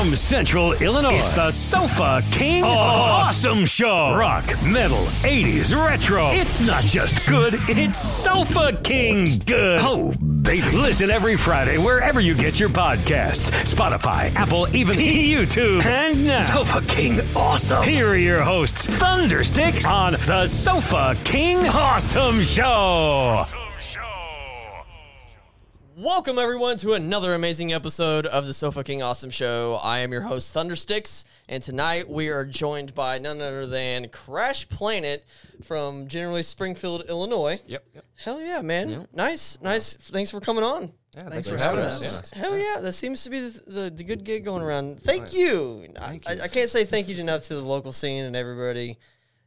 From Central Illinois, it's the Sofa King oh. Awesome Show. Rock, metal, 80s, retro. It's not just good, it's Sofa King good. Oh, baby. Listen every Friday wherever you get your podcasts Spotify, Apple, even YouTube. And now, Sofa King Awesome. Here are your hosts, Thundersticks, on the Sofa King Awesome Show. Welcome everyone to another amazing episode of the Sofa King Awesome Show. I am your host Thundersticks, and tonight we are joined by none other than Crash Planet from generally Springfield, Illinois. Yep. yep. Hell yeah, man! Nice, nice. Thanks for coming on. Yeah, Thanks for having us. us. Hell yeah, that seems to be the, the, the good gig going around. Thank you. I, I, I can't say thank you enough to the local scene and everybody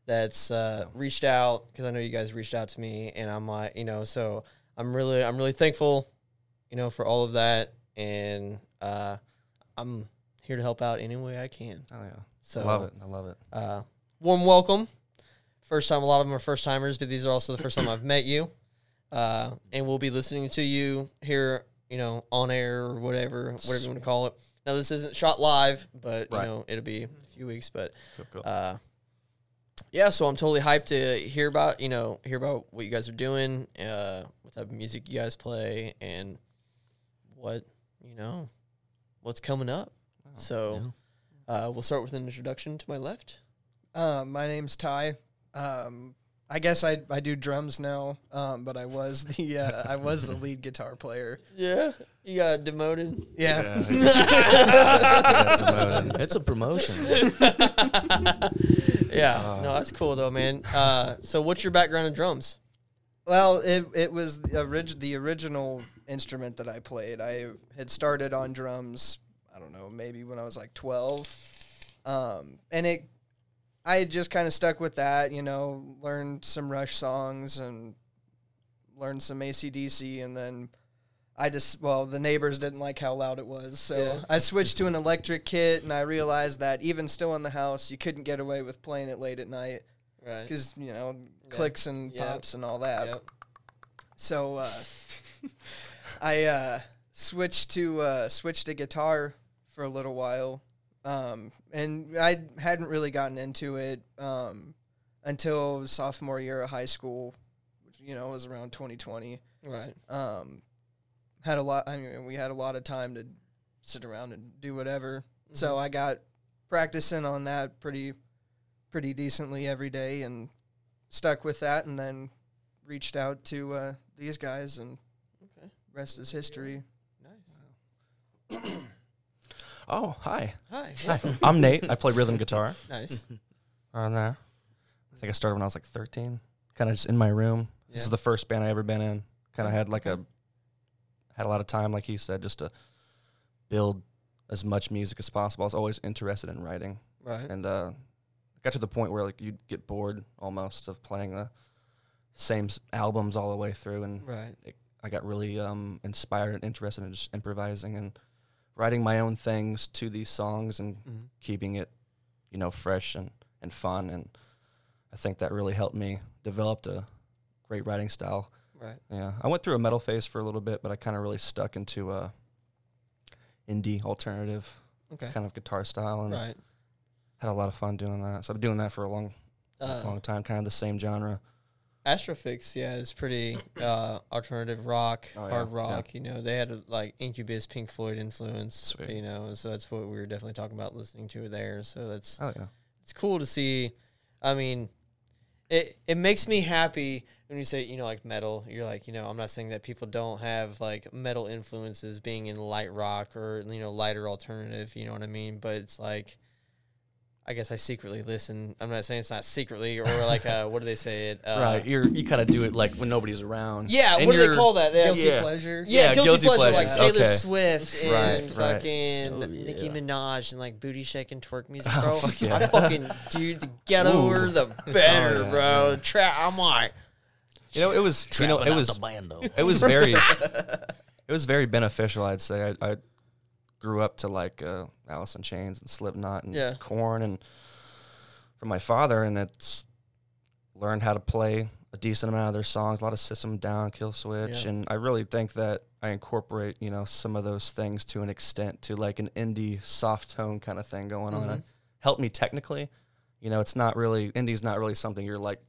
that's uh, reached out because I know you guys reached out to me, and I'm like, you know, so I'm really I'm really thankful, you know, for all of that, and uh, I'm here to help out any way I can. Oh yeah. So I love it. I love it. Uh, warm welcome. First time, a lot of them are first timers, but these are also the first time I've met you. Uh, and we'll be listening to you here, you know, on air or whatever, whatever you want to call it. Now, this isn't shot live, but you Right. know, it'll be a few weeks. But Cool, cool. uh, yeah, so I'm totally hyped to hear about, you know, hear about what you guys are doing, uh, what type of music you guys play, and what you know, what's coming up. So, uh, we'll start with an introduction to my left. Um, my name's Ty. Um, I guess I I do drums now, um, but I was the uh, I was the lead guitar player. Yeah, you got demoted. Yeah. It's a promotion. Yeah, no, that's cool though, man. Uh, so, what's your background in drums? Well, it it was the, orig- the original instrument that I played. I had started on drums. I don't know, maybe when I was like twelve, um, and it. I had just kind of stuck with that, you know, learned some Rush songs and learned some ACDC, and then I just well, the neighbors didn't like how loud it was, so Yeah. I switched to an electric kit, and I realized that even still in the house, you couldn't get away with playing it late at night Right. because you know Yeah. clicks and Yep. pops and all that. Yep. So uh, I uh, switched to uh, switched to guitar for a little while, um, and I hadn't really gotten into it um, until sophomore year of high school, which you know was around 2020. Right. Um, had a lot. I mean, we had a lot of time to sit around and do whatever. So I got practicing on that pretty pretty decently every day and stuck with that and then reached out to uh, these guys and. Rest is history. Nice. Oh, hi. Hi. Hi. I'm Nate. I play rhythm guitar Nice. on there. I think I started when I was like 13. Kind of just in my room. This is the first band I ever been in. Kind of had like a had a lot of time, like he said, just to build as much music as possible. I was always interested in writing, Right. and uh, got to the point where like you'd get bored almost of playing the same s- albums all the way through, and Right. it, I got really um, inspired and interested in just improvising and writing my own things to these songs and Mhm. keeping it, you know, fresh and, and fun. And I think that really helped me develop a great writing style. Right. Yeah, I went through a metal phase for a little bit, but I kind of really stuck into a indie alternative Okay. kind of guitar style and Right. had a lot of fun doing that. So I've been doing that for a long, Uh, long time, kind of the same genre. Astrofix, yeah, is pretty uh, alternative rock, Oh, yeah, hard yeah. rock. You know, they had a, like Incubus, Pink Floyd influence. Sweet. You know, so that's what we were definitely talking about listening to there. So that's Oh yeah, it's cool to see. I mean, it it makes me happy when you say you know like metal. You're like you know I'm not saying that people don't have like metal influences being in light rock or you know lighter alternative. You know what I mean? But it's like. I guess I secretly listen. I'm not saying it's not secretly or like uh, what do they say it? Uh, right. You're you kind of do it like when nobody's around. Yeah, And what do they call that? They have- Guilty Yeah. pleasure. yeah, Yeah, guilty, guilty pleasure, like. Taylor Okay. Swift and Right, right. fucking Oh, Nicki yeah. Minaj and like booty shaking twerk music, Oh, bro. fuck yeah. I fucking dude, the ghettoer the better, Oh, yeah, bro. The Tra- I'm like, You know, it was you know it was the bando. it was very it was very beneficial. I'd say I, I grew up to like uh, Alice in Chains and Slipknot and Yeah. Korn and from my father, and it's learned how to play a decent amount of their songs, a lot of System Down, Killswitch, Yeah. and I really think that I incorporate you know some of those things to an extent to like an indie soft tone kind of thing going on. It helped me technically. You know, it's not really indie's not really something you're like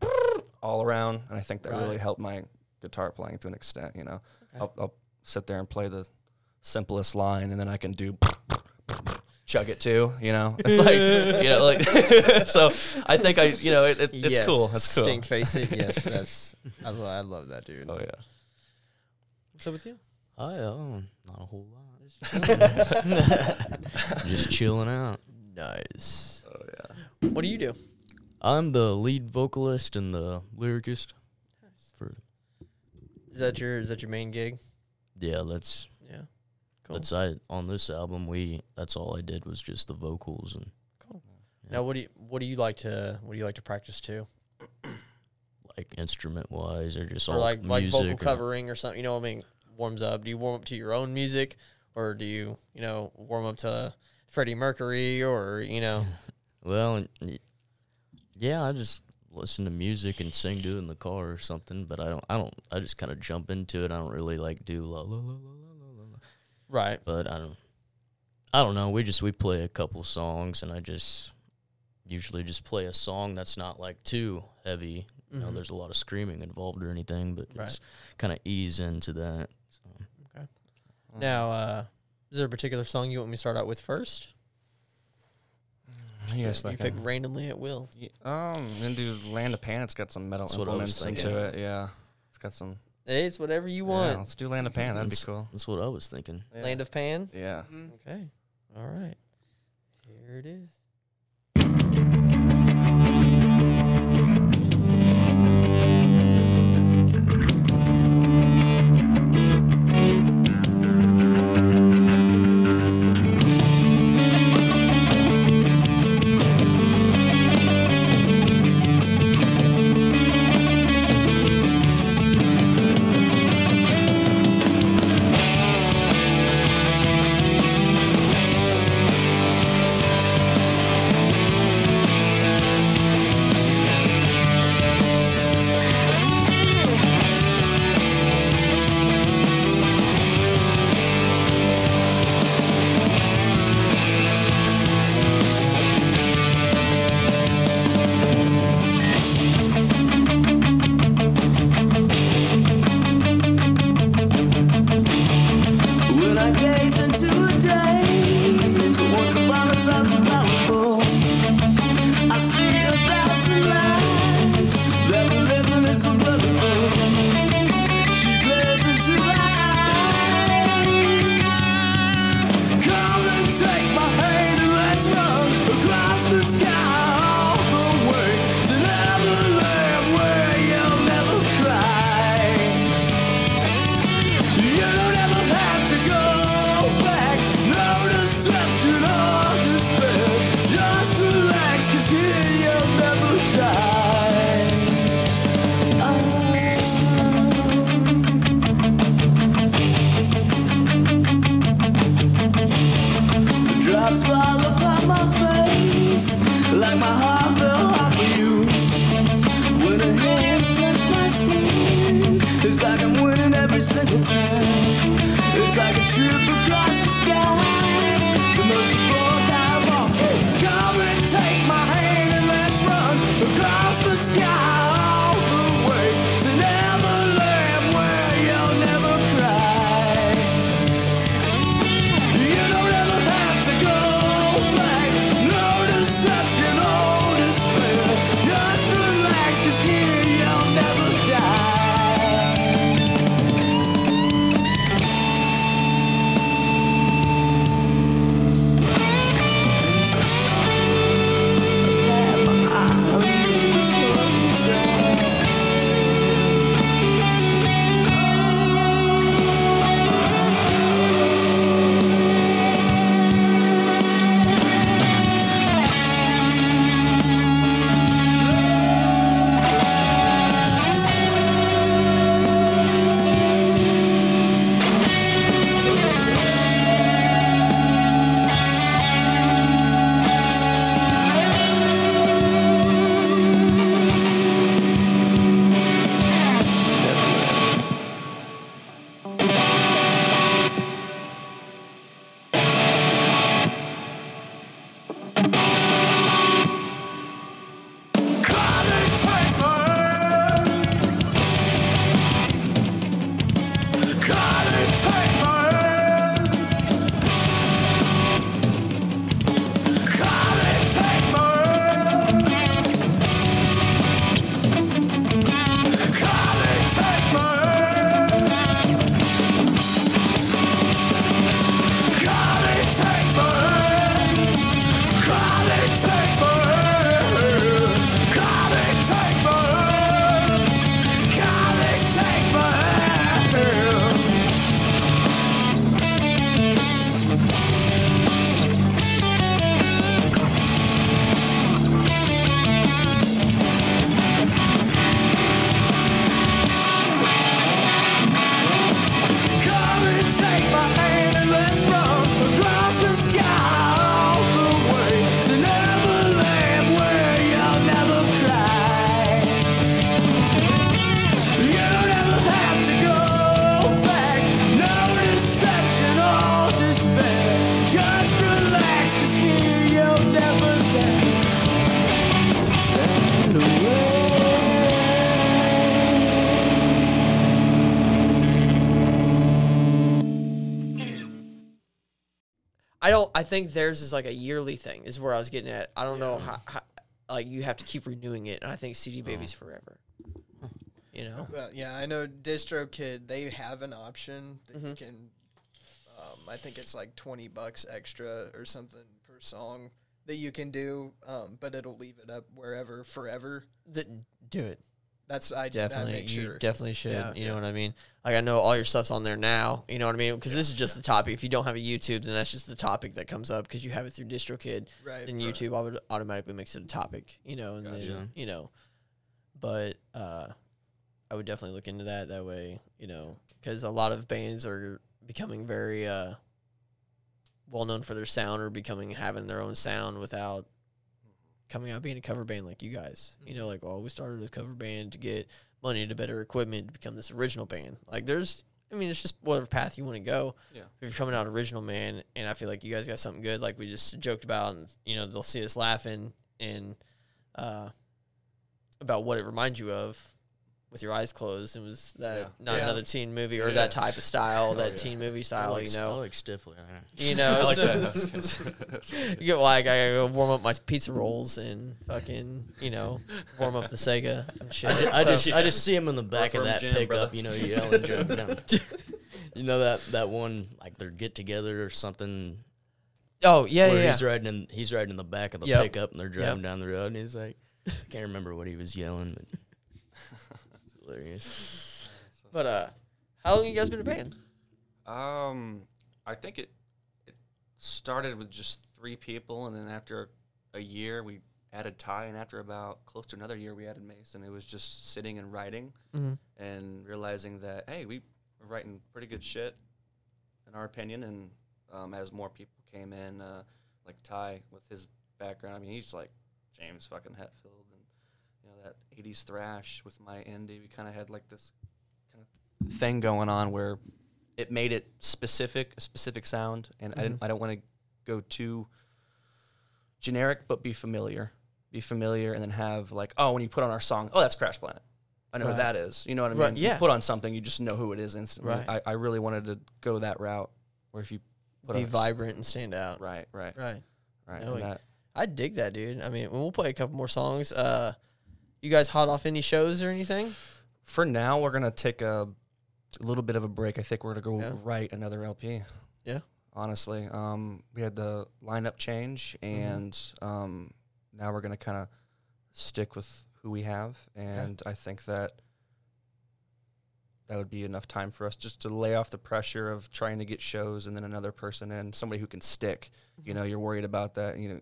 all around, and I think that really helped my guitar playing to an extent. You know, I'll, I'll sit there and play the simplest line, and then I can do chug it too. You know, it's like you know, like so. I think I, you know, it, it, it's yes, cool. It's cool. Stink face it. Yes, that's I, lo- I love that dude. Oh yeah. What's up with you? I um, not a whole lot. Just chilling out. Nice. Oh yeah. What do you do? I'm the lead vocalist and the lyricist. For Is that your is that your main gig? yeah, that's Yeah. Cool. that's I on this album. We that's all I did was just the vocals and Cool. Now, what do you what do you like to what do you like to practice to? like instrument wise or just Or all like like vocal covering or something? You know, what I mean, warms up. Do you warm up to your own music, or do you you know warm up to Freddie Mercury, or you know? Well, yeah, I just listen to music and sing to it in the car or something. But I don't. I don't. I just kind of jump into it. I don't really like do la la la. la. Right. But I don't. I don't know. We just we play a couple songs, and I just usually just play a song that's not like too heavy. You know, Mhm. there's a lot of screaming involved or anything, but Right. just kind of ease into that. So. Now, uh, is there a particular song you want me to start out with first? Yes, you pick randomly at will. Um, then do Land of Pan. It's got some metal That's what I was implements into it. Yeah, it's got some. It's whatever you Yeah, want. let's do Land of Pan. That'd be cool. That's what I was thinking. Yeah. Land of Pan. Yeah. Mm-hmm. Okay. All right. Here it is. Think theirs is like a yearly thing. Is where I was getting at. I don't know how, how. Like you have to keep renewing it, and I think CD Baby's forever. You know. Well, yeah, I know DistroKid. They have an option that Mm-hmm. you can. Um, I think it's like twenty bucks extra or something per song that you can do, um, but it'll leave it up wherever forever. Th- do it. That's I Definitely, I make you sure. definitely should. Yeah. you know what I mean? Like I know all your stuff's on there now. You know what I mean? Because this is just the topic. If you don't have a YouTube, then that's just the topic that comes up because you have it through DistroKid. Right, Then right. YouTube auto- automatically makes it a topic. You know, and then you know, but uh, I would definitely look into that. That way, you know, because a lot of bands are becoming very uh, well known for their sound or becoming having their own sound without coming out being a cover band like you guys. You know, like, oh, we started a cover band to get money to better equipment to become this original band. Like, there's, I mean, it's just whatever path you want to go. Yeah. If you're coming out original, man, and I feel like you guys got something good, like we just joked about, and you know, they'll see us laughing and uh, about what it reminds you of. With your eyes closed, it was that Yeah. not Yeah. another teen movie or Yeah. that type of style, that yeah. teen movie style, like, you I know. like stiffly. You know, I like so- that. You get like I go warm up my pizza rolls and fucking you know warm up the Sega and shit. I So- just I just see him in the back of that jam, pickup, brother. you know, yelling, jumping down. You know that that one like their get together or something oh yeah where yeah. he's riding in he's riding in the back of the Yep. pickup and they're driving Yep. down the road and he's like I can't remember what he was yelling, but it's hilarious. But uh, how long you guys been a band? Um, I think it it started with just three people, and then after a year, we added Ty, and after about close to another year, we added Mason. It was just sitting and writing, Mhm. and realizing that hey, we were writing pretty good shit, in our opinion. And um, as more people came in, uh, like Ty with his background, I mean, he's like James fucking Hetfield, and you know that '80s thrash with my indie. We kind of had like this kind of thing going on where it made it specific, a specific sound, and I didn't, I don't want to go too generic, but be familiar, be familiar, and then have like, oh, when you put on our song, oh, that's Crash Planet. I know Right. what that is. You know what I mean? Right, You yeah. put on something, you just know who it is instantly. Right. I, I really wanted to go that route, where if you put Be on vibrant and stand out. right, right, Right. right, that, I dig that, dude. I mean, we'll play a couple more songs. Uh, you guys hot off any shows or anything? for now, we're gonna take a, a little bit of a break. I think we're gonna go Yeah. write another LP. Yeah. honestly. Um, we had the lineup change, Mm-hmm. and um, now we're gonna kind of stick with who we have, and I think that that would be enough time for us just to lay off the pressure of trying to get shows and then another person in, somebody who can stick. Mm-hmm. You know, you're worried about that. You know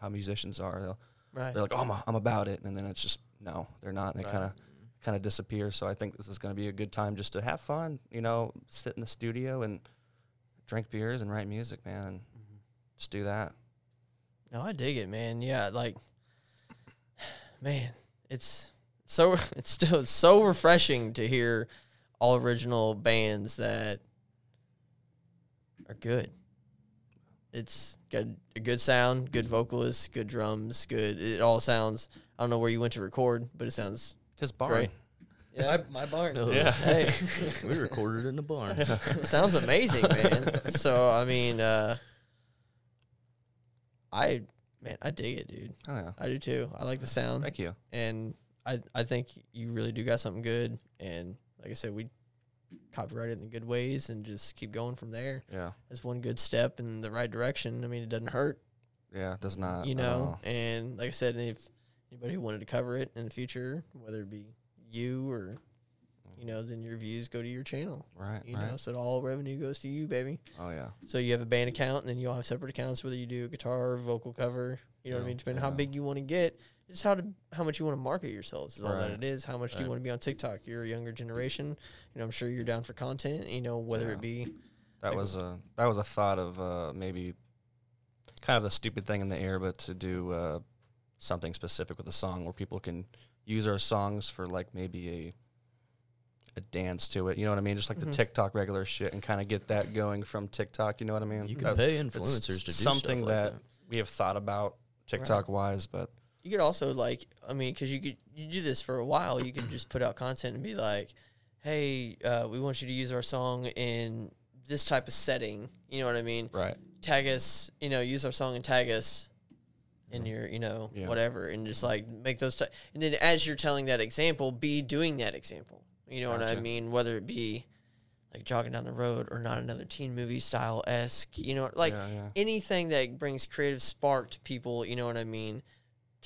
how musicians are. They'll, Right. they're like, "Oh, I'm, I'm about it," and then it's just no, they're not. And they kind of kind of disappear. So I think this is going to be a good time just to have fun. You know, sit in the studio and drink beers and write music, man. And mm-hmm. just do that. No, I dig it, man. Yeah, like, man, it's so it's still it's so refreshing to hear all original bands that are good. It's got a good sound, good vocalists, good drums, good. It all sounds. I don't know where you went to record, but it sounds His barn. great. My, my barn. Yeah. Hey, we recorded in the barn. it sounds amazing, man. So I mean, uh, I man, I dig it, dude. Oh yeah. I do too. I like the sound. Thank you. and I I think you really do got something good. And like I said, we copyright it in the good ways and just keep going from there. Yeah. As one good step in the right direction. I mean, it doesn't hurt, Yeah. It does not. you know. And like I said, if anybody who wanted to cover it in the future, whether it be you or you know, then your views go to your channel. Right. You right. know, so all revenue goes to you, baby. Oh yeah. So you have a band account, and then you all have separate accounts, whether you do a guitar, vocal cover. You know what I Yeah, mean? Depending how yeah. big you want to get, just how to how much you want to market yourselves is all that it is. How much do you want to be on TikTok? You're a younger generation. You know, I'm sure you're down for content. You know, whether Yeah. it be That Like- was a that was a thought of uh, maybe kind of a stupid thing in the air, but to do uh, something specific with a song where people can use our songs for like maybe a a dance to it. You know what I mean? Just like Mhm. the TikTok regular shit, and kind of get that going from TikTok. You know what I mean? You can That- pay influencers to do something stuff that, like that. we have thought about TikTok wise, but you could also like I mean, because you could you do this for a while. You could just put out content and be like, "Hey, uh, we want you to use our song in this type of setting." You know what I mean? right. tag us, you know, use our song and tag us in your, you know, Yeah. whatever, and just like make those. T- and then as you're telling that example, be doing that example. You know what I mean? Whether it be like jogging down the road or not another teen movie style esque, you know, like Yeah, yeah. anything that brings creative spark to people. You know what I mean?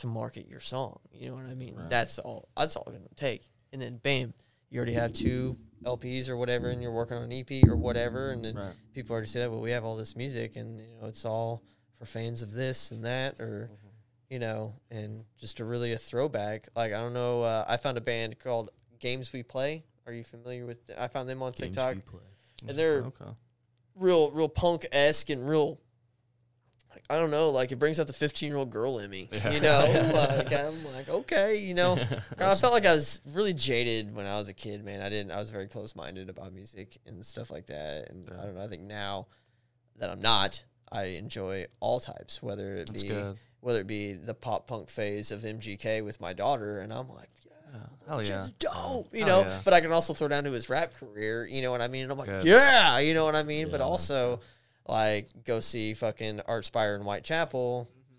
To market your song. You know what I mean? That's all. That's all it's gonna take. And then bam, you already have two LPs or whatever, and you're working on an EP or whatever, and then Right. people already say that. Well, we have all this music, and you know, it's all for fans of this and that, or Mm-hmm. you know, and just a really a throwback. Like I don't know. Uh, I found a band called Games We Play. Are you familiar with? I found them on Games TikTok, and they're Okay. real, real punk esque and real. I don't know, like it brings out the fifteen year old girl in me. You know, like I'm like okay, you know. I felt like I was really jaded when I was a kid, man. I didn't. I was very close minded about music and stuff like that. And I don't know. I think now that I'm not, I enjoy all types, whether it That's be good. whether it be the pop punk phase of MGK with my daughter, and I'm like, oh, Hell yeah. Dope, you oh, know. yeah. But I can also throw down to his rap career, you know what I mean? And I'm like, Good. yeah, you know what I mean. But also, like, go see fucking Art Spire in Whitechapel, Mm-hmm.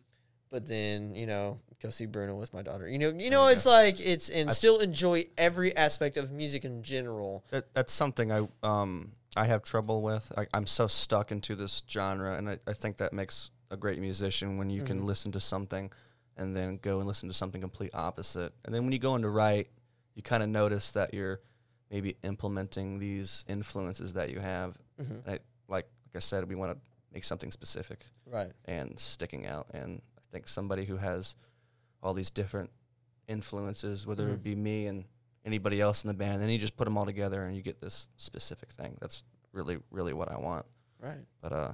but then you know, go see Bruno with my daughter. You know, you know, it's like it's and still enjoy every aspect of music in general. That, that's something I um I have trouble with. I, I'm so stuck into this genre, and I, I think that makes a great musician when you can listen to something and then go and listen to something complete opposite. And then when you go into write, you kind of notice that you're maybe implementing these influences that you have. And I, like I said, we want to make something specific Right. and sticking out. And I think somebody who has all these different influences, whether it be me and anybody else in the band, then you just put them all together and you get this specific thing. That's really, really what I want. Right. But uh,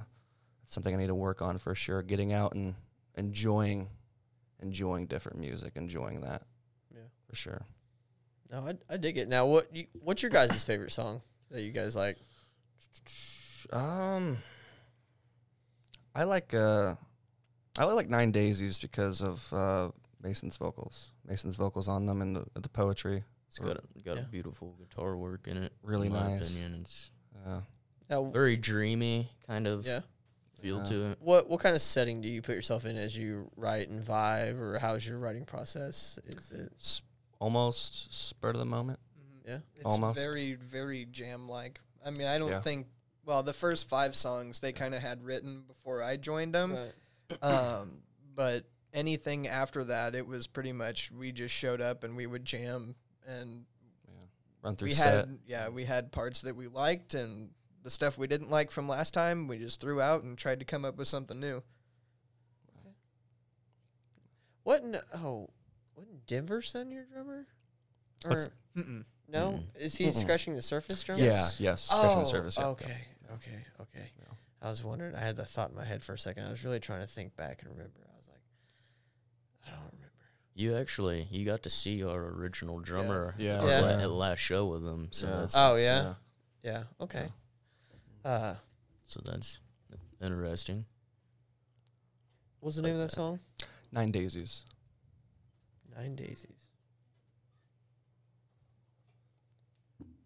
it's something I need to work on for sure. Getting out and enjoying, enjoying different music, enjoying that. Yeah. for sure. No, I, I dig it. Now, what you, what's your guys' favorite song that you guys like? Um, I like uh, I really like Nine Daisies because of uh Mason's vocals. Mason's vocals on them and the the poetry. It's got a, got Yeah. a beautiful guitar work in it. Really in my nice. opinion. It's Uh, Now, very dreamy kind of yeah. feel Yeah. to it. What what kind of setting do you put yourself in as you write and vibe, or how's your writing process? Is it s- almost spur of the moment. yeah? It's Almost. very, very jam like. I mean, I don't Yeah. think. Well, the first five songs they kind of had written before I joined them. Right. Um, but anything after that, it was pretty much we just showed up and we would jam, and Run through we set. had yeah we had parts that we liked and the stuff we didn't like from last time we just threw out and tried to come up with something new. What? In, oh, wasn't Denver son your drummer? Or no? Is he scratching the surface drum? Yeah, yes, scratching Oh, the surface. Yeah. okay, okay, okay. I was wondering. I had the thought in my head for a second. I was really trying to think back and remember. I was like, I don't remember. You actually you got to see our original drummer Yeah. at Yeah. at the last show with them. So Yeah. that's Oh yeah, yeah. okay. Uh, so that's interesting. what's the name of that song? Nine Daisies. Nine Daisies.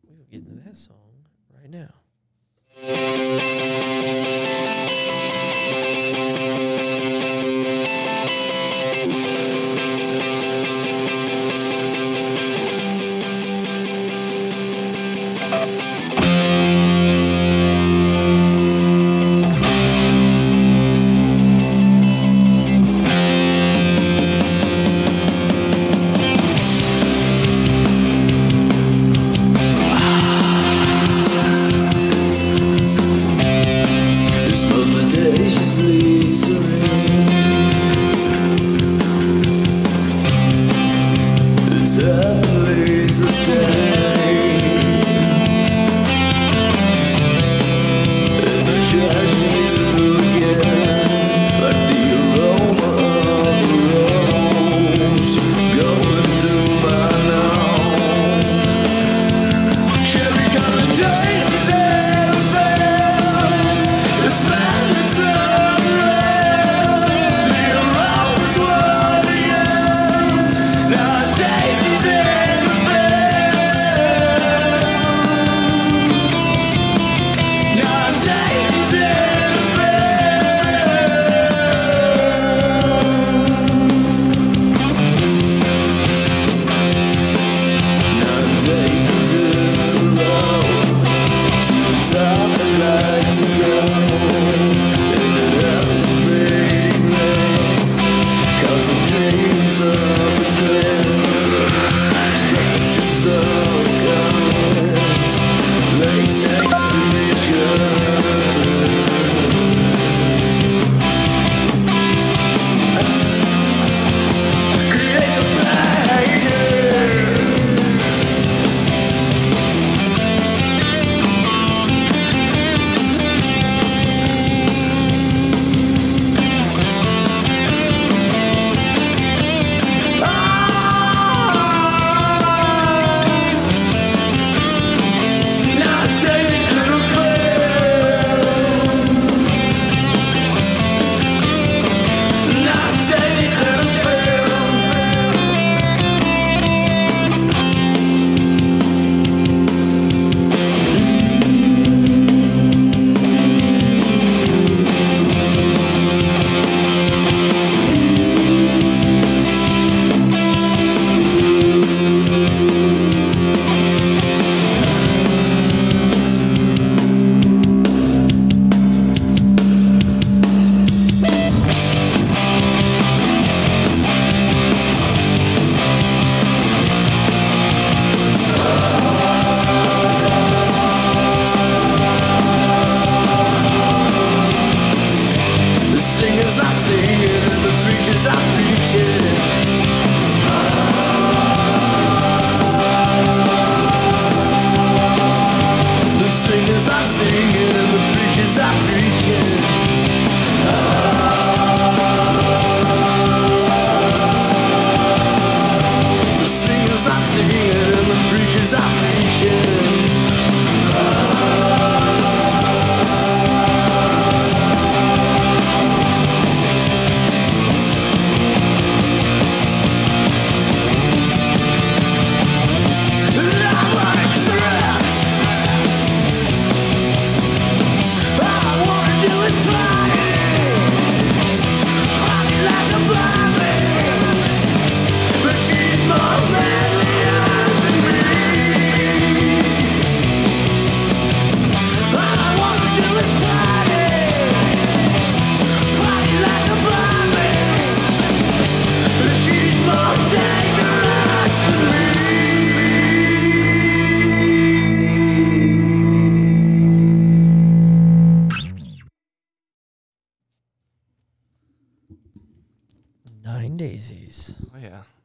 We will get into that song right now. It's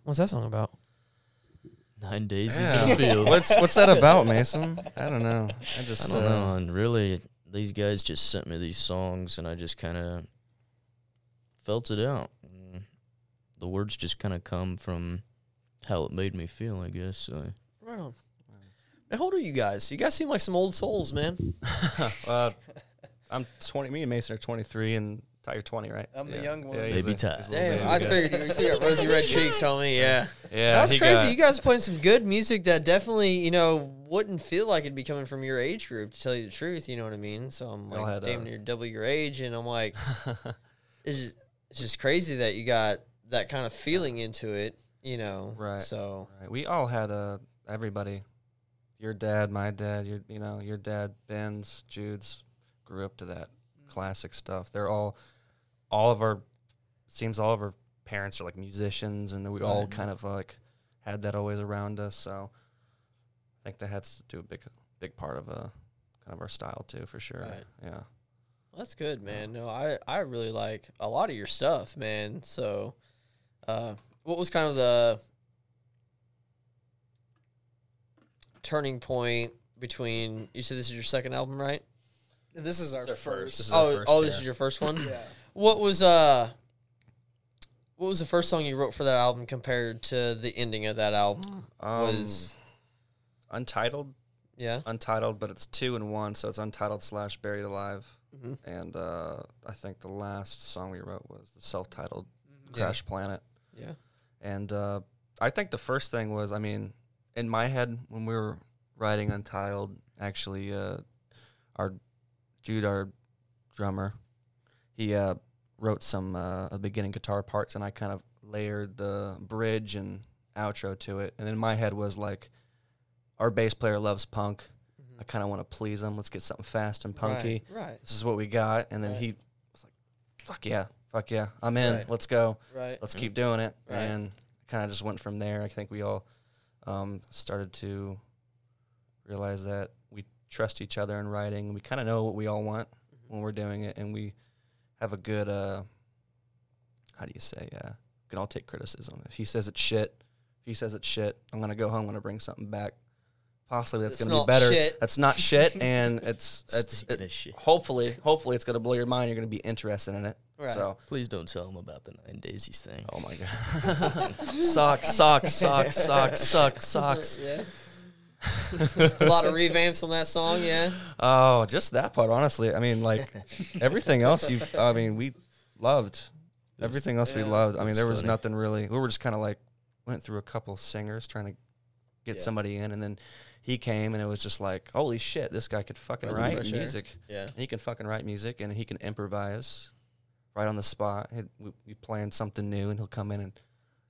What's that song about? Nine days Yeah. in the field. what's what's that about, Mason? I don't know. I just I don't uh, know. And really, these guys just sent me these songs, and I just kind of felt it out. And the words just kind of come from how it made me feel, I guess. So Right on. How old are you guys? You guys seem like some old souls, man. uh, I'm 20. Me and Mason are 23, and Ty, you're 20, right? I'm the young one. Yeah, he's Baby a- Ty. he's a little Damn, baby I guy. figured you still got rosy red cheeks, homie. Yeah. Yeah, That's he crazy. got- you guys are playing some good music that definitely, you know, wouldn't feel like it'd be coming from your age group, to tell you the truth. You know what I mean? So I'm We all like, had, damn uh, near double your age. And I'm like, it's just, it's just crazy that you got that kind of feeling into it, you know? Right. So, Right. We all had uh, everybody. Your dad, my dad, your you know, your dad, Ben's, Jude's, grew up to that classic stuff. They're all, all of our, seems all of our parents are like musicians, and we all Right. kind of like had that always around us. So, I think that has to do a big, big part of uh, kind of our style too, for sure. Right. Yeah. Well, that's good, man. No, I I really like a lot of your stuff, man. So, uh, what was kind of the turning point between? You said this is your second album, right? This is our This is our first. first. This is our Oh, first, oh, this yeah. is your first one. Yeah. What was uh? What was the first song you wrote for that album compared to the ending of that album? Um, Was Untitled yeah, Untitled, but it's two and one, so it's Untitled slash Buried Alive. Mhm. And uh, I think the last song we wrote was the self-titled Yeah. Crash Planet. yeah, And uh, I think the first thing was, I mean, in my head when we were writing Untitled, actually, uh, our Jude, our drummer, he uh, wrote some uh, beginning guitar parts, and I kind of layered the bridge and outro to it. And then my head was like, our bass player loves punk. I kind of want to please him. Let's get something fast and punky. Right, right, This is what we got. And then Right. he was like, fuck yeah, fuck yeah, I'm in. Right. Let's go right. let's keep doing it. And kind of just went from there. I think we all um, started to realize that we trust each other in writing. We kind of know what we all want Mm-hmm. when we're doing it, and we have a good. Uh, how do you say? Uh, we can all take criticism. If he says it's shit, if he says it's shit, I'm gonna go home. I'm gonna bring something back. Possibly that's It's gonna be better. shit. That's not shit, and it's it's Speaking it, shit. hopefully hopefully it's gonna blow your mind. You're gonna be interested in it. Right. So please don't tell him about the Nine Daisies thing. Oh my god. socks, socks, socks, socks, socks, socks. yeah. a lot of revamps on that song, yeah. Oh, just that part, honestly. I mean, like everything else you I mean, we loved. Everything else we loved. I mean, there was funny. nothing really. We were just kind of like went through a couple singers trying to get Yeah. somebody in and then he came and it was just like, "Holy shit, this guy could fucking write music." Yeah. And he can fucking write music and he can improvise right on the spot. He'd, we, we planned something new and he'll come in and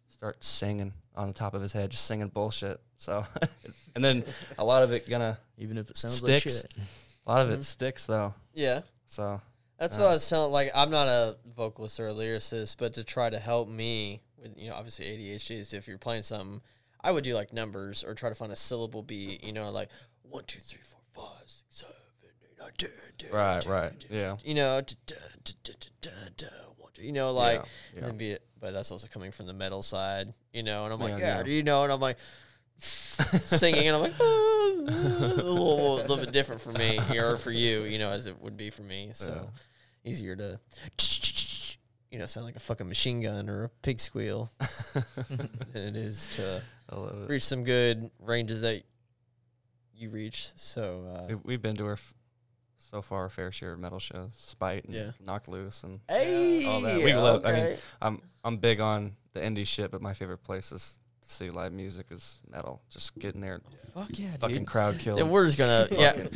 start singing on the top of his head, just singing bullshit. So, and then a lot of it gonna, Even if it sounds Sticks. like shit. a lot of Mhm. it sticks though. Yeah. So, That's Uh, what I was telling. Like, I'm not a vocalist or a lyricist, but to try to help me with, you know, obviously ADHD is if you're playing something, I would do like numbers or try to find a syllable beat, you know, like one, two, three, four, five, six, seven, eight, nine, ten, ten, right, ten, right, ten, yeah. You know, you know, like, yeah, yeah. and be it, but that's also coming from the metal side, you know, and I'm like, Yeah, you know, and I'm like singing, and I'm like, "Ah," a little, a little bit different for me, here or for you, you know, as it would be for me. So easier to, you know, sound like a fucking machine gun or a pig squeal than it is to it. reach some good ranges that you reach. So uh, We- We've been to our f- so far our fair share of metal shows, Spite and Yeah. Knocked Loose, and hey, all that. We love. I mean. I'm I'm big on the indie shit, but my favorite place is to see live music is metal. Just getting there, fuck yeah, fucking dude. crowd kill. And we're just gonna yeah,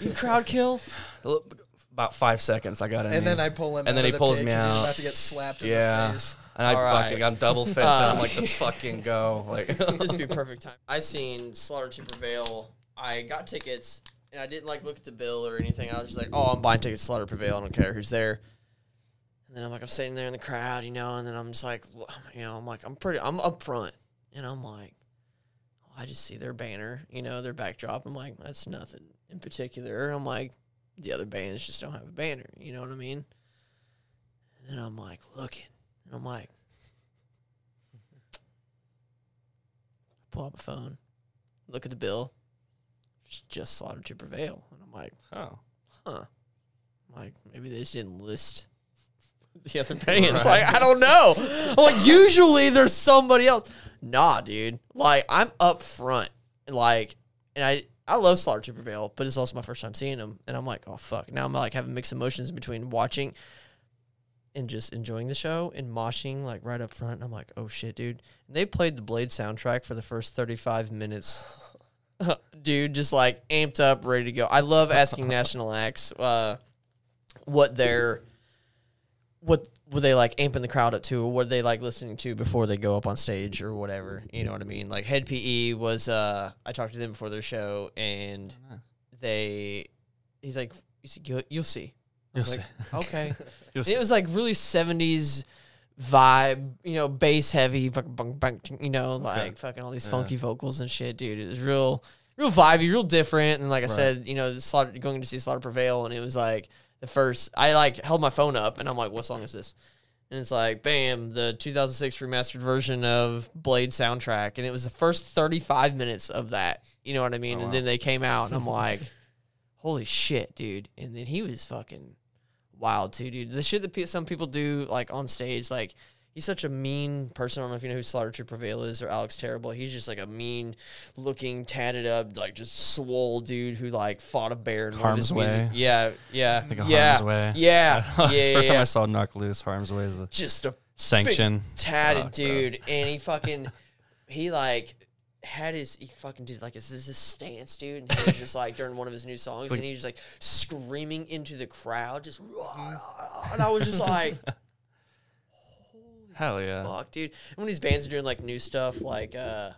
you crowd kill. About five seconds, I got in. And then. I pull him And out then of he the pulls me me 'cause He's out. about to get slapped in Yeah. the face. and I All fucking. I'm double fisted. Uh, I'm like, let's fucking go. Like, this would be perfect time. I seen Slaughter to Prevail. I got tickets and I didn't like look at the bill or anything. I was just like, oh, I'm buying tickets to Slaughter Prevail. I don't care who's there. And then I'm like, I'm sitting there in the crowd, you know, and then I'm just like, you know, I'm like, I'm pretty, I'm up front, and I'm like, oh, I just see their banner, you know, their backdrop. I'm like, that's nothing in particular. I'm like, the other bands just don't have a banner, you know what I mean? And then I'm like looking, and I'm like, pull up a phone, look at the bill, just Slaughter to Prevail, and I'm like, Oh. huh. I'm like maybe they just didn't list the other bands. Like I don't know. I'm like usually there's somebody else. Nah, dude. Like I'm up front, and like, and I I love Slaughter to Prevail, but it's also my first time seeing them, and I'm like, oh fuck. Now I'm like having mixed emotions between watching and just enjoying the show and moshing like right up front. And I'm like, oh shit, dude. And they played the Blade soundtrack for the first 35 minutes. dude, just like amped up, ready to go. I love asking national acts uh, what they're what were they like amping the crowd up to or what they like listening to before they go up on stage or whatever. You know what I mean? Like Hed PE was uh I talked to them before their show and they he's like he's like, you'll, you'll see. I was You'll like, okay. You'll And it was like really seventies vibe, you know, bass heavy, fucking bunk, bunk, you know, like fucking all these Yeah. funky vocals and shit, dude. It was real, real vibey, real different. And like I Right. said, you know, Slaughter, going to see Slaughter Prevail, and it was like the first. I like held my phone up, and I'm like, "What song is this?" And it's like, bam, the 2006 remastered version of Blade soundtrack, and it was the first 35 minutes of that. You know what I mean? Oh, and wow. then they came out, and I'm like, "Holy shit, dude!" And then he was fucking wild too, dude. The shit that pe- some people do like on stage, like he's such a mean person. I don't know if you know who Slaughter to Prevail is or Alex Terrible. He's just like a mean looking, tatted up, like just swole dude who like fought a bear. in one of his Harm's music- Way. Yeah, yeah, I think of yeah, Harm's Way. Yeah, yeah, It's the first yeah. time I saw Knocked Loose, Harm's Way is just a sanction. tatted bro. dude, and he fucking he like had his he fucking did like this is his stance, dude. And he was just like during one of his new songs, and he was like screaming into the crowd, just and I was just like, Hell yeah. fuck, dude. And when these bands are doing like new stuff, like uh.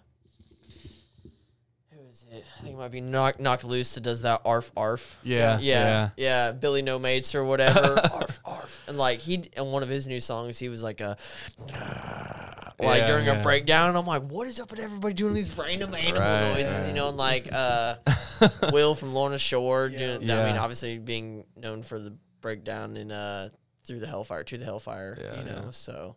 Who is it? I think it might be Knock Knocked Loose that does that arf arf. Yeah, yeah, yeah. yeah. Billy No Mates or whatever. arf arf. And like he in one of his new songs, he was like a like Yeah, during a breakdown. And I'm like, what is up with everybody doing these random animal Right, noises? You know, and like uh, Will from Lorna Shore. Doing, I mean, obviously being known for the breakdown in uh, through the Hellfire to the Hellfire. Yeah, you know, yeah. so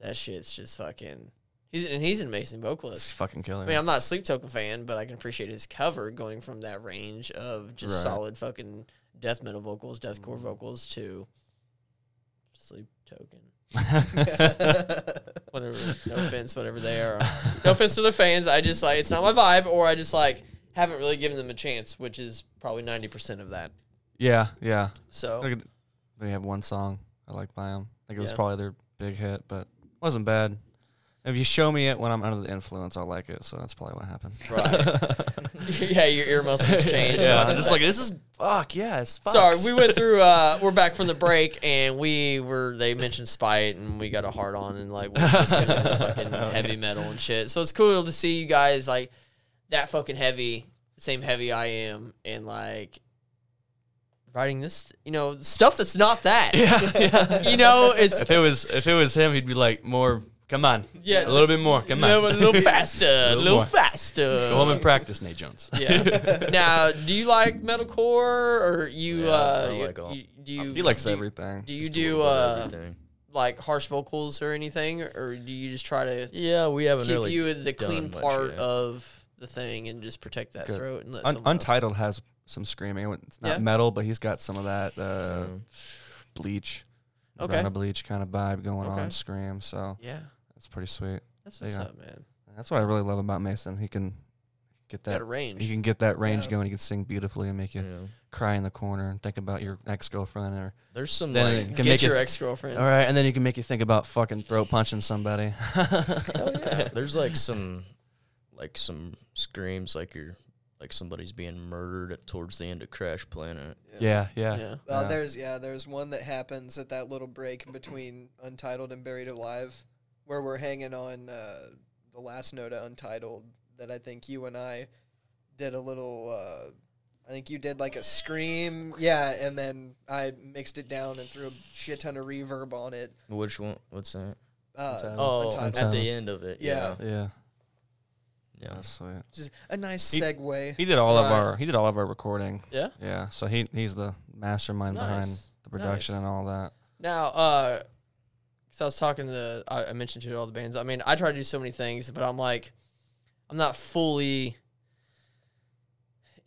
that shit's just fucking. He's and he's an amazing It's vocalist. fucking killer. I mean, I'm not a Sleep Token fan, but I can appreciate his cover going from that range of just Right. solid fucking death metal vocals, deathcore vocals to Sleep Token. whatever. No offense, whatever they are. No offense to the fans. I just like it's not my vibe, or I just like haven't really given them a chance, which is probably ninety percent of that. yeah, yeah. So They have one song I like by them. I think it was Yeah. probably their big hit, but wasn't bad. If you show me it when I'm under the influence, I'll like it. So that's probably what happened. right, yeah, your ear muscles change. yeah, I'm just like this is fuck yes. Fucks. Sorry, we went through. uh We're back from the break, and we were. They mentioned Spite, and we got a hard on, and like we were listening to the fucking heavy metal and shit. So it's cool to see you guys like that fucking heavy, same heavy I am, and like writing this, you know, stuff that's not that. yeah, You know, it's if it was if it was him, he'd be like more. Come on, Yeah. a little bit more. Come on, a little faster, a little little faster. Go home and practice, Nate Jones. Yeah. now, do you like metalcore, or you? Yeah, uh, I you- like all- you- do you? He likes do, everything. Do you Just do little uh, everything. like harsh vocals or anything, or do you just try to Yeah, we haven't keep really you in the clean part yet. of the thing and just protect that Good. throat and let Un- someone else- Untitled has some screaming. It's not Yeah. metal, but he's got some of that uh, bleach, Okay. Nirvana bleach kind of vibe going Okay. on. Scream, so Yeah, that's pretty sweet. that's what's Yeah. up, man. That's what I really love about Mason. He can get Got that range. He can get that range Yeah. going. He can sing beautifully and make you yeah. cry in the corner and think about your ex girlfriend. Or There's some then like can Get make your ex girlfriend. all right, and then you can make you think about fucking throat punching somebody. Yeah, there's like some like some screams like you're like somebody's being murdered at, towards the end of Crash Planet. yeah, yeah. Yeah. Well, Yeah. there's yeah, there's one that happens at that little break between Untitled and Buried Alive, where we're hanging on uh, the last note of Untitled. That I think you and I did a little. Uh, I think you did like a scream, yeah, and then I mixed it down and threw a shit ton of reverb on it. Which one? What's that? Uh, Untitled. Oh, Untitled. at the end of it. Yeah. Yeah. Yeah, Yeah. that's sweet. Just a nice He- segue. He did all of our. He did all of our recording. Yeah. Yeah, so he he's the mastermind behind the production Nice. and all that. Now, uh, because I was talking to the, I, I mentioned to all the bands. I mean, I try to do so many things, but I'm like, I'm not fully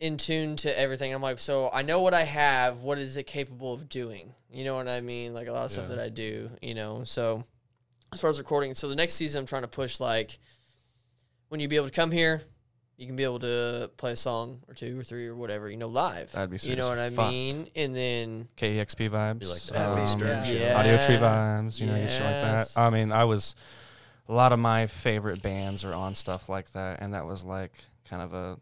in tune to everything. I'm like, so I know what I have. What is it capable of doing? You know what I mean? Like a lot of stuff Yeah. that I do. You know, so as far as recording, so the next season I'm trying to push like when you be able to come here, you can be able to play a song or two or three or whatever, you know, live. That'd be You know as what I fuck. mean? And then KEXP vibes. Be like the That'd be um, strange. Yeah. Audiotree vibes, you know, shit like Yes. that. I mean, I was a lot of my favorite bands are on stuff like that, and that was like kind of a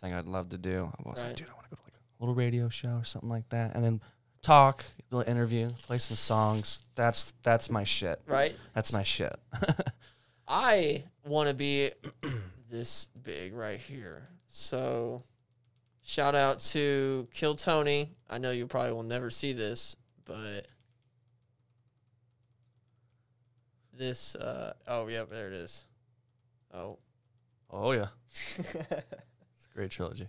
thing I'd love to do. I was Right. like, dude, I want to go to like a little radio show or something like that, and then talk, little interview, play some songs. That's that's my shit. right? That's my shit. I want to be this big right here. So, shout out to Kill Tony. I know you probably will never see this, but this. Uh, oh, yep, there it is. Oh, oh yeah, it's a great trilogy.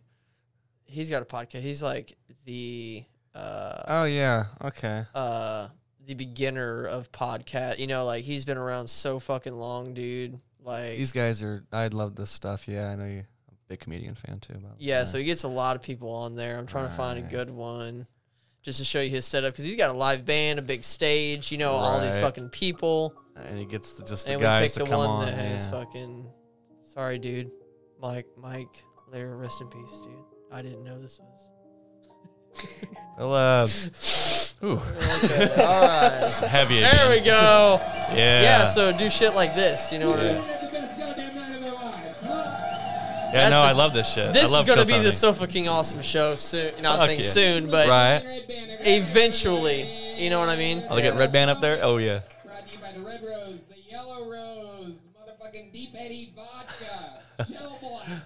he's got a podcast. He's like the uh, Oh yeah, okay. uh, the beginner of podcast. You know, like he's been around so fucking long, dude. Like These guys are. I love this stuff. Yeah, I know you. I'm a big comedian fan too. By the Yeah, way. so he gets a lot of people on there. I'm trying to find a good one just to show you his setup because he's got a live band, a big stage, you know, all these Right. fucking people. and he gets the, just the and we guys picked to the come one on. that has yeah. fucking. Sorry, dude. Mike, Mike, Larry, rest in peace, dude. I didn't know this was. Well, uh, ooh, Okay, all right. it's heavy. There we go. Yeah. Yeah, so do shit like this, you know what I mean? yeah, that's no, the- I love this shit. This I is gonna be the Sofa King Awesome show soon. Not Fuck saying yeah. soon, but right. eventually. You know what I mean? Oh, they get red band up there. Oh yeah. Brought to you by the Red Rose, the Yellow Rose, motherfucking Deep Eddy Vodka, Shell Blaster,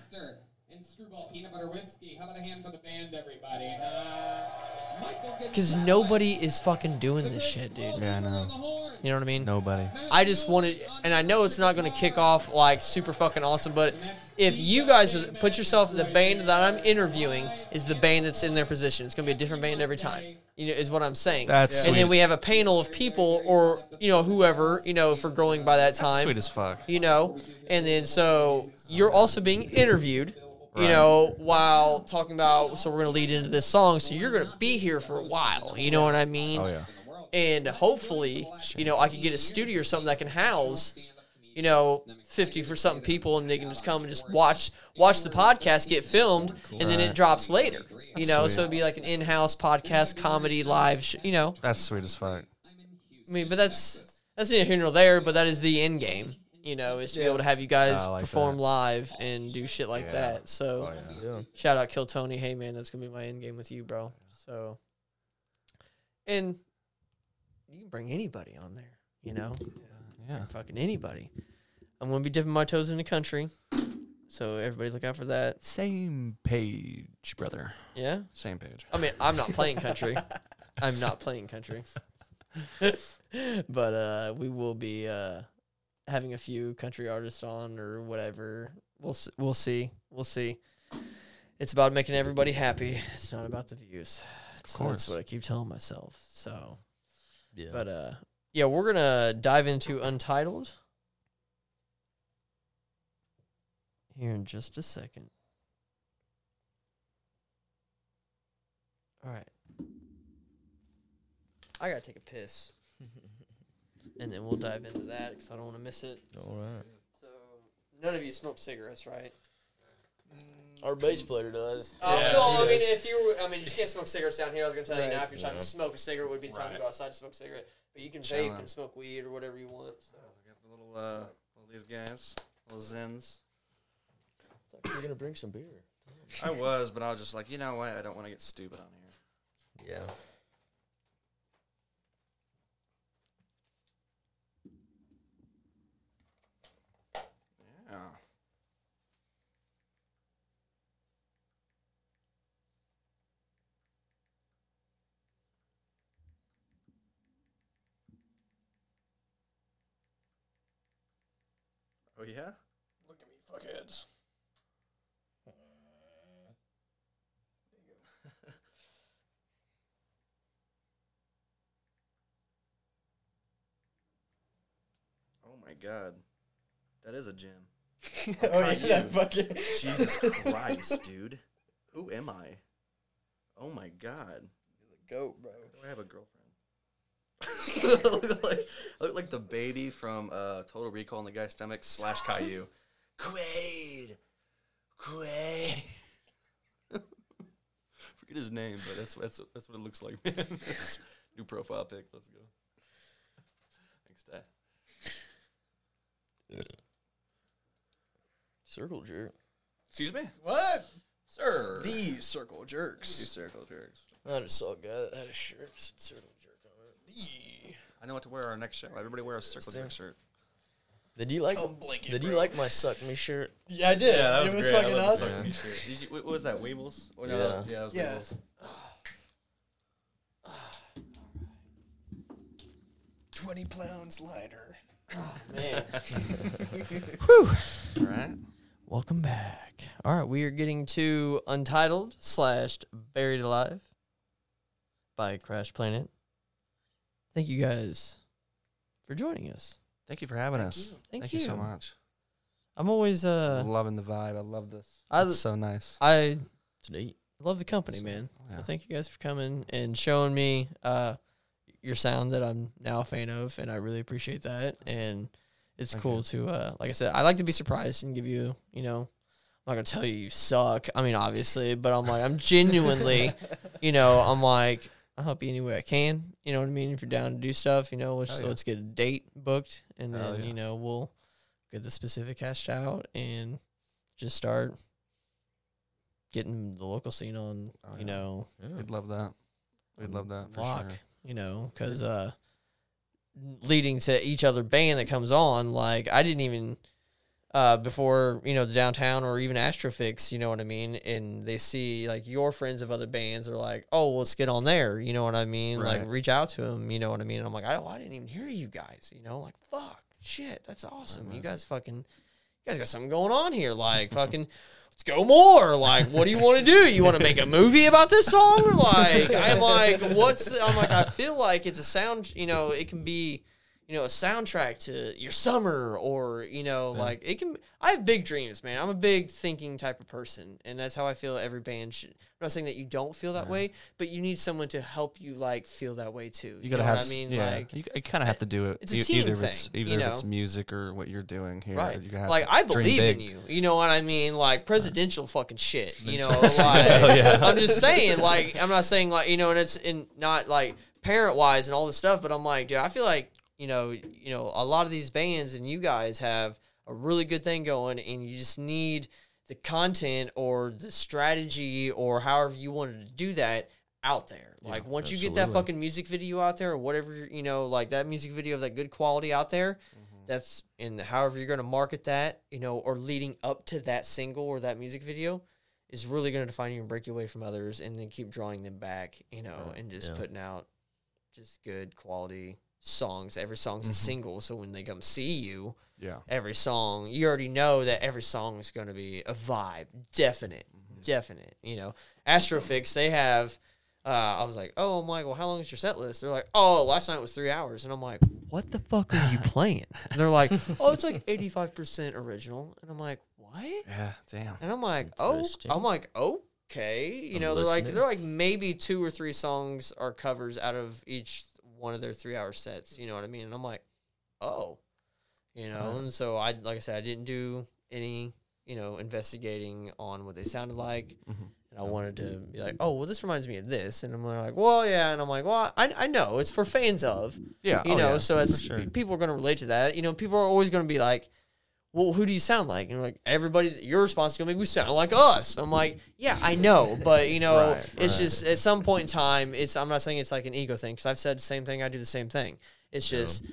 and Screwball Peanut Butter Whiskey. How about a hand for the band, everybody? Uh, Because Gonzalez, nobody is fucking doing this shit, dude. Yeah, I know. on the horn. You know what I mean? Nobody. I just wanted, and I know it's not going to kick off like super fucking awesome, but if you guys put yourself in the band that I'm interviewing is the band that's in their position, it's going to be a different band every time. You know, is what I'm saying. That's and then we have a panel of people, or you know, whoever you know, for growing by that time. Sweet as fuck. you know, and then so you're also being interviewed. You Right. know, while talking about, so we're gonna lead into this song. So you're gonna be here for a while. You know what I mean? Oh yeah. and hopefully, you know, I could get a studio or something that can house, you know, fifty for something people, and they can just come and just watch watch the podcast get filmed, and then it drops later. You know, so it'd be like an in-house podcast, comedy, live. Sh- you know, That's sweet as fuck. I mean, but that's that's neither here nor there. But that is the end game. You know, is to be able to have you guys I like perform that. live and do shit like Yeah. that. So Oh yeah. Yeah. shout out Kill Tony. Hey man, that's gonna be my end game with you, bro. So, and you can bring anybody on there. You know, Yeah. fucking anybody. I'm gonna be dipping my toes in the country, so everybody look out for that. Same page, brother. Yeah, Same page. I mean I'm not playing country. I'm not playing country, but uh, we will be uh, having a few country artists on or whatever. We'll we'll see. We'll see. It's about making everybody happy. It's not about the views. It's, course. That's what I keep telling myself. So. Yeah. But uh yeah, we're gonna dive into Untitled here in just a second. All right. I gotta take a piss, and then we'll dive into that because I don't want to miss it. All right. So, none of you smoke cigarettes, right? Our bass player does. Oh no, I mean if you, were, I mean you just can't smoke cigarettes down here. I was gonna tell you now if you're trying Yeah. to smoke a cigarette, would be time to go outside to smoke a cigarette. But you can vape Chilling. and smoke weed or whatever you want. So. We got the little uh, little these guys, little zins. Thought you were gonna bring some beer. I was, but I was just like, you know what? I don't want to get stupid on here. Yeah. Yeah. Oh yeah. Look at me, fuckheads. Oh my god, that is a gem. oh yeah, that fucking. Jesus Christ, dude. Who am I? Oh my god. You're the goat, bro. Do I have a girlfriend? I look like I look like the baby from uh, Total Recall in the guy's stomach slash Caillou. Quaid, Quaid. Forget his name, but that's that's that's what it looks like, man. New profile pic. Let's go. Thanks, Dad. Circle jerk. Excuse me, What? sir. These circle You jerks. circle jerks. I just saw a guy that had a shirt that said circle jerk on it. I know what to wear our next show. Everybody wear a circle jerk shirt. Did you like? Come blink it, Did you bro. like my suck me shirt? Yeah, I did. Yeah, that it was was great. I fucking love the awesome. circle jerk. Did you, what was that? Weebles? Oh, no, Yeah. that- yeah, that was Yeah. Weebles. Twenty pounds lighter. Oh, man. All right. Welcome back. All right, we are getting to Untitled slash Buried Alive by Crash Planet. Thank you guys for joining us. Thank you for having us. Thank Thank you so much. I'm always uh loving the vibe. I love this. I- It's so nice. I It's neat. love the company, man. yeah. So thank you guys for coming and showing me uh your sound that I'm now a fan of and I really appreciate that and it's Thank cool you. to uh like I said I like to be surprised and give you, you know, I'm not going to tell you you suck. I mean obviously, but I'm like I'm genuinely, you know, I'm like I'll help you any way I can. You know what I mean? If you're down to do stuff, you know, let's Hell yeah. let's get a date booked and Hell then, yeah. you know, we'll get the specific hashed out and just start getting the local scene on, Oh, you yeah. know, Yeah. We'd love that. We'd love that for lock, sure. you know, because uh, leading to each other band that comes on, like I didn't even uh before you know the downtown or even Astrofix, you know what I mean, and they see like your friends of other bands are like, oh, let's get on there, you know what I mean, like reach out to them, you know what I mean, and I'm like, oh, I didn't even hear you guys, you know, like fuck, shit, that's awesome, you guys fucking, you guys got something going on here, like fucking. Let's go more. Like, what do you want to do? You want to make a movie about this song? Like, I'm like, what's? I'm like, I feel like it's a sound. You know, it can be, you know, a soundtrack to your summer, or you know, like it can. I have big dreams, man. I'm a big thinking type of person, and that's how I feel. Every band should. I'm not saying that you don't feel that way, but you need someone to help you like feel that way too. You gotta know have. I mean, yeah, like, you, you kind of have to do it. it's a team either if it's thing, either you if it's music or what you're doing here. Right. You have Like I believe in you. You know what I mean? Like presidential fucking shit. You know, like yeah. I'm just saying, like I'm not saying like you know, and it's in not like parent wise and all this stuff, but I'm like, dude, I feel like, you know, you know, a lot of these bands and you guys have a really good thing going and you just need the content or the strategy or however you wanted to do that out there. Like once you get that fucking music video out there or whatever, you know, like that music video of that good quality out there, mm-hmm. that's and however you're going to market that, you know, or leading up to that single or that music video is really going to define you and break you away from others and then keep drawing them back, you know, and just yeah. putting out just good quality songs. Every song's a single, so when they come see you, Yeah. every song, you already know that every song is going to be a vibe, definite, definite. You know, Astrofix, they have. Uh, I was like, oh, I'm like, well, how long is your set list? They're like, oh, last night was three hours, and I'm like, what the fuck are you playing? And they're like, oh, it's like 85 percent original, and I'm like, what? Yeah. Damn. And I'm like, oh, I'm like, okay, you I'm know, they're like, they're like maybe two or three songs are covers out of each one of their three hour sets. You know what I mean? And I'm like, oh, you know, Right. and so I, like I said, I didn't do any, you know, investigating on what they sounded like. Mhm. And I wanted to be like, oh, well, this reminds me of this. And I'm like, well, yeah. And I'm like, well, I, I know it's for fans of, Yeah. you oh, know, yeah, so it's sure. people are going to relate to that. You know, people are always going to be like, well, who do you sound like? And like everybody's your response is gonna be, we sound like us. I'm like, yeah, I know, but you know, Right, it's right. just at some point in time, it's. I'm not saying it's like an ego thing because I've said the same thing. I do the same thing. It's just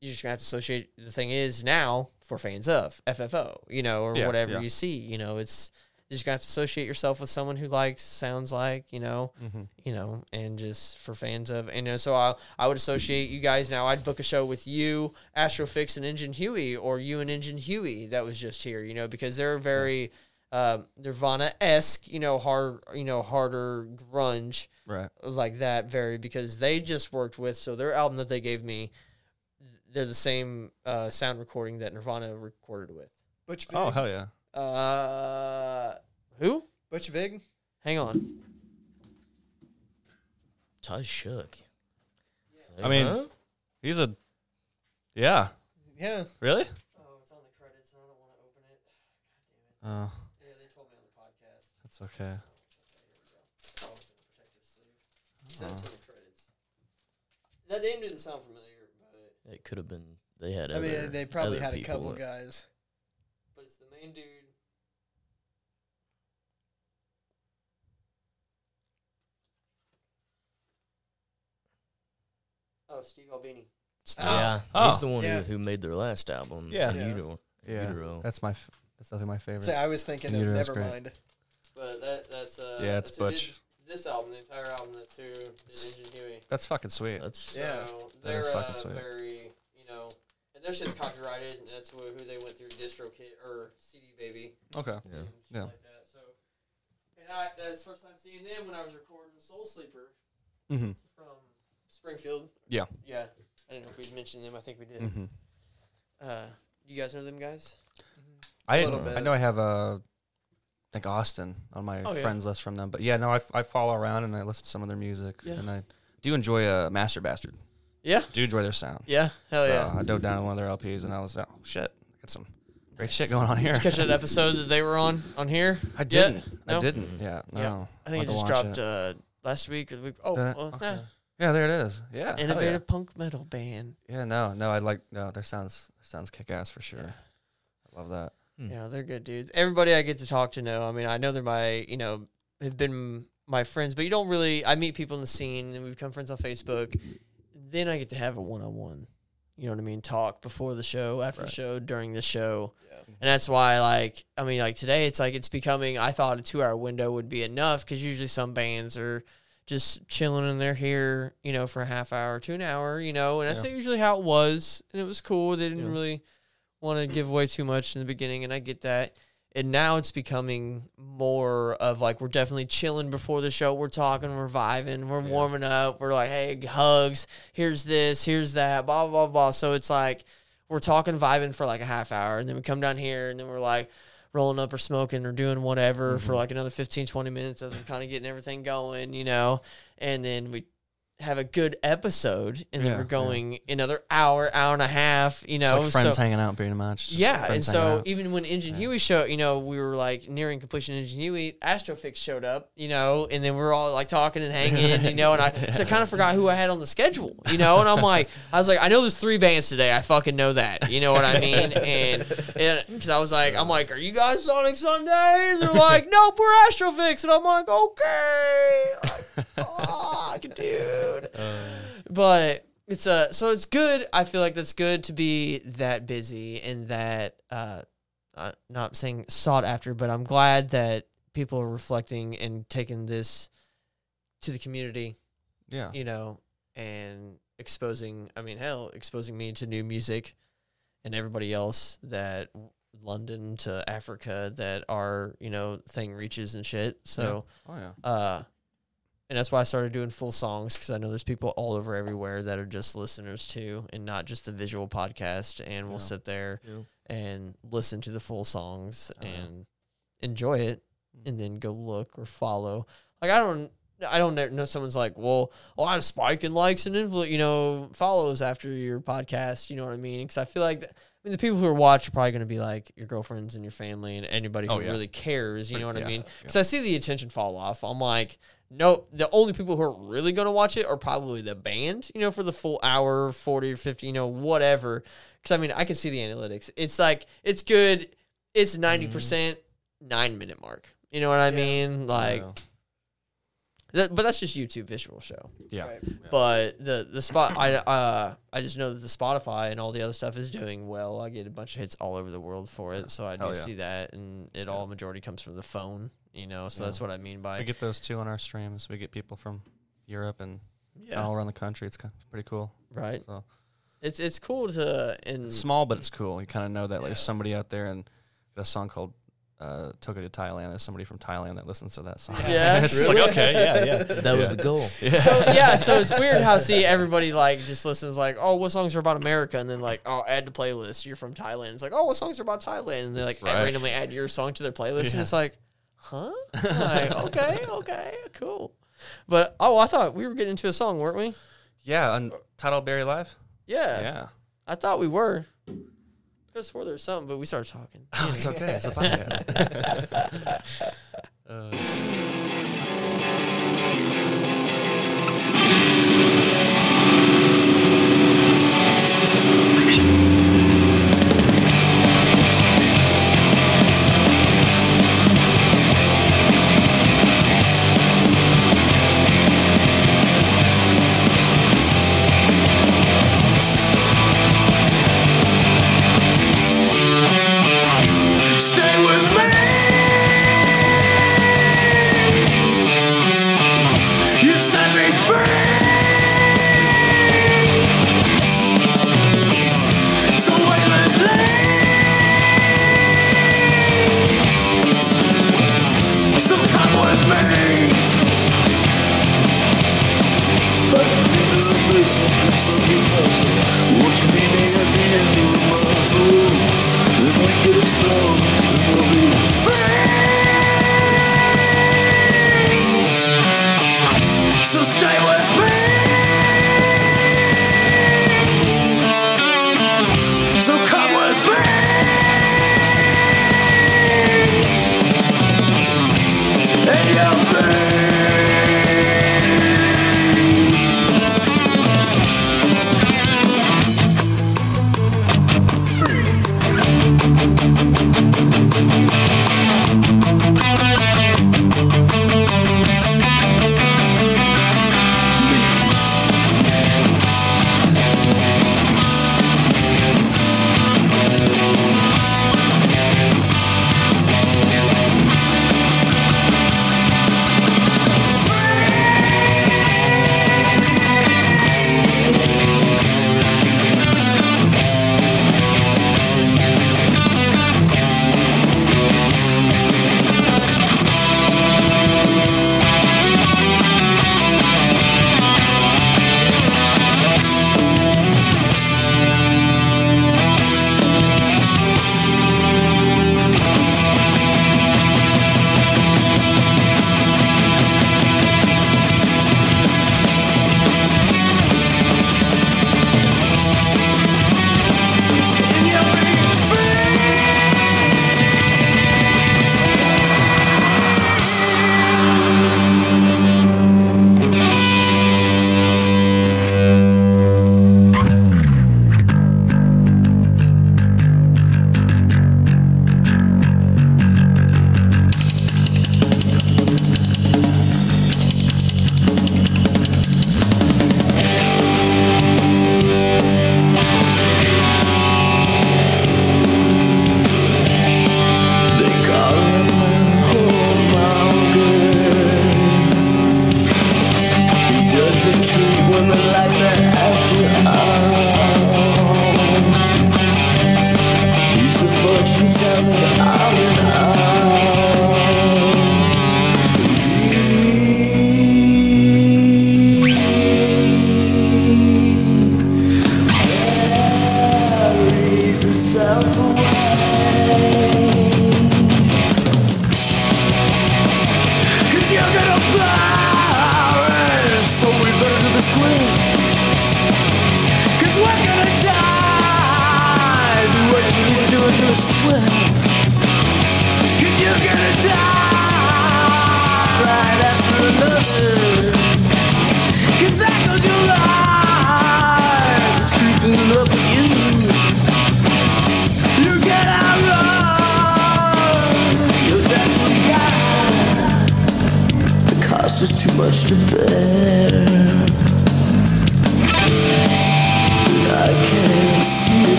you're just gonna have to associate. The thing is now for fans of FFO, you know, or Yeah, whatever yeah. you see, you know, it's you just got to associate yourself with someone who likes, sounds like, you know, Mm-hmm. you know, and just for fans of, and you know, so I, I would associate you guys now. I'd book a show with you, Astrofix and Engine Huey, or you and Engine Huey that was just here, you know, because they're very uh, Nirvana esque, you know, hard, you know, harder grunge Right. like that, very because they just worked with. So their album that they gave me, they're the same uh, sound recording that Nirvana recorded with. Butch Vig. Oh hell yeah. Uh, who? Butch Vig. Hang on. Ty Shook. I mean, Huh? he's a. Yeah. Yeah. Really? Oh, it's on the credits, and I don't want to open it. God damn it. Oh, Yeah, they told me on the podcast. that's okay. Oh, it's in a protective sleeve. He said it's in the credits. That name didn't sound familiar, but it could have been. They had. I Other, mean, they probably had a couple that- guys. But it's the main dude. Oh, Steve Albini. Yeah, Oh. he's the one Yeah. who, who made their last album. Yeah. Yeah. Utero. Yeah. Utero. That's my. F- that's definitely my favorite. So I was thinking of Utero's great. Nevermind. But that that's uh Yeah, it's that's who did Butch. This album, the entire album, that's who did Engine Huey. That's fucking sweet. That's Yeah. So That is they're fucking uh, sweet. very, you know, and their shit's copyrighted, and that's who, who they went through DistroKid or CD Baby. Okay. yeah. and Yeah. Like that. So, and I that's the first time seeing them when I was recording Soul Sleeper Mm-hmm. from Springfield. Yeah. Yeah. I don't know if we mentioned them. I think we did. Mm-hmm. Uh, you guys know them guys? I little I know I have a think Austin on my Oh, yeah. friends list from them, but yeah, no, I, f- I follow around and I listen to some of their music, Yeah. and I do enjoy uh, Master Bastard. Yeah. Do enjoy their sound. Yeah. Hell so yeah. I dove down on one of their LPs and I was oh shit, got some great shit going on here. Did you catch that episode that they were on on here? I didn't. No? I didn't. Yeah. No. Yeah. I think it I'll just have to watch dropped uh, last week or the week. Oh, Did it? well, Okay. yeah. Yeah, there it is. Yeah. hell innovative punk metal band. Yeah. yeah. No. No. I like. No. Their sounds. Their sounds kick ass for sure. I love that. Hmm. You know, they're good dudes. Everybody I get to talk to know. I mean, I know they're my, you know, have been my friends, but you don't really. I meet people in the scene, and we become friends on Facebook. Then I get to have a one on one. You know what I mean? Talk before the show, after the show, during the show, and that's why, like, I mean, like today, it's like it's becoming. I thought a two hour window would be enough because usually some bands are just chilling and they're here, you know, for a half hour to an hour, you know, and that's Yeah. usually how it was, and it was cool. They didn't Yeah. really want to give away too much in the beginning, and I get that. And now it's becoming more of like we're definitely chilling before the show. We're talking, we're vibing, we're warming up. We're like, hey, hugs. Here's this, here's that, blah blah blah blah. So it's like we're talking, vibing for like a half hour, and then we come down here, and then we're like rolling up or smoking or doing whatever Mm-hmm. for like another 15, 20 minutes as I'm kind of getting everything going, you know. And then we have a good episode, and then we're yeah. going another hour, hour and a half, you know. like friends so, hanging out pretty much. just yeah, and so even when Engine Huey showed, you know, we were like nearing completion. Engine Huey, Astrofix showed up, you know, and then we were all like talking and hanging, you know, and I so I kind of forgot who I had on the schedule, you know, and I'm like, I was like, I know there's three bands today, I fucking know that, you know what I mean, and because I was like, I'm like, are you guys Sonic Sunday? And they're like, nope, we're Astrofix, and I'm like, okay, like, fuck, dude, but it's uh so it's good i feel like that's good to be that busy and that uh uh, not saying sought after but i'm glad that people are reflecting and taking this to the community yeah. you know and exposing i mean hell exposing me to new music and everybody else that london to africa that our you know thing reaches and shit so Oh yeah. uh, and that's why I started doing full songs because I know there's people all over everywhere that are just listeners too, and not just the visual podcast. And we'll Yeah. sit there Yeah. and listen to the full songs yeah. and enjoy it, mm. and then go look or follow. Like I don't. I don't know someone's like, well, a lot of spike spiking likes and influ- you know, follows after your podcast. You know what I mean? Because I feel like, th- I mean, the people who are watch are probably going to be like your girlfriends and your family and anybody who Oh, yeah. really cares. You know what I yeah, mean? yeah. Because I see the attention fall off. I'm like, no, the only people who are really going to watch it are probably the band, you know, for the full hour, 40 or 50, you know, whatever. Because I mean, I can see the analytics. It's like, it's good. It's 90%, mm-hmm. percent nine minute mark. You know what I mean? Like, Yeah. That, but that's just YouTube visual show. Yeah. Right. But the the spot I uh I just know that the Spotify and all the other stuff is doing well. I get a bunch of hits all over the world for it, so I do yeah. see that, and it all majority comes from the phone. You know, so Yeah. that's what I mean by We get those too on our streams. We get people from Europe and yeah, all around the country. It's kind of pretty cool. right. So It's it's cool to and it's small, but it's cool. You kind of know that like somebody out there and a song called uh, took it to Thailand. There's somebody from Thailand that listens to that song. Yeah, it's just like okay, yeah, yeah. That was the goal. Yeah. So yeah, so it's weird how see everybody like just listens like, oh, what songs are about America, and then like, oh, add to playlist. You're from Thailand. It's like, oh, what songs are about Thailand, and they like Right. randomly add your song to their playlist, and it's like, huh? like, okay, okay, cool. But oh, I thought we were getting into a song, weren't we? Yeah, on Title Barry Live. Yeah, Yeah. I thought we were. Could have swore there was something, but we started talking. Oh, it's okay. It's a podcast. Stay uh,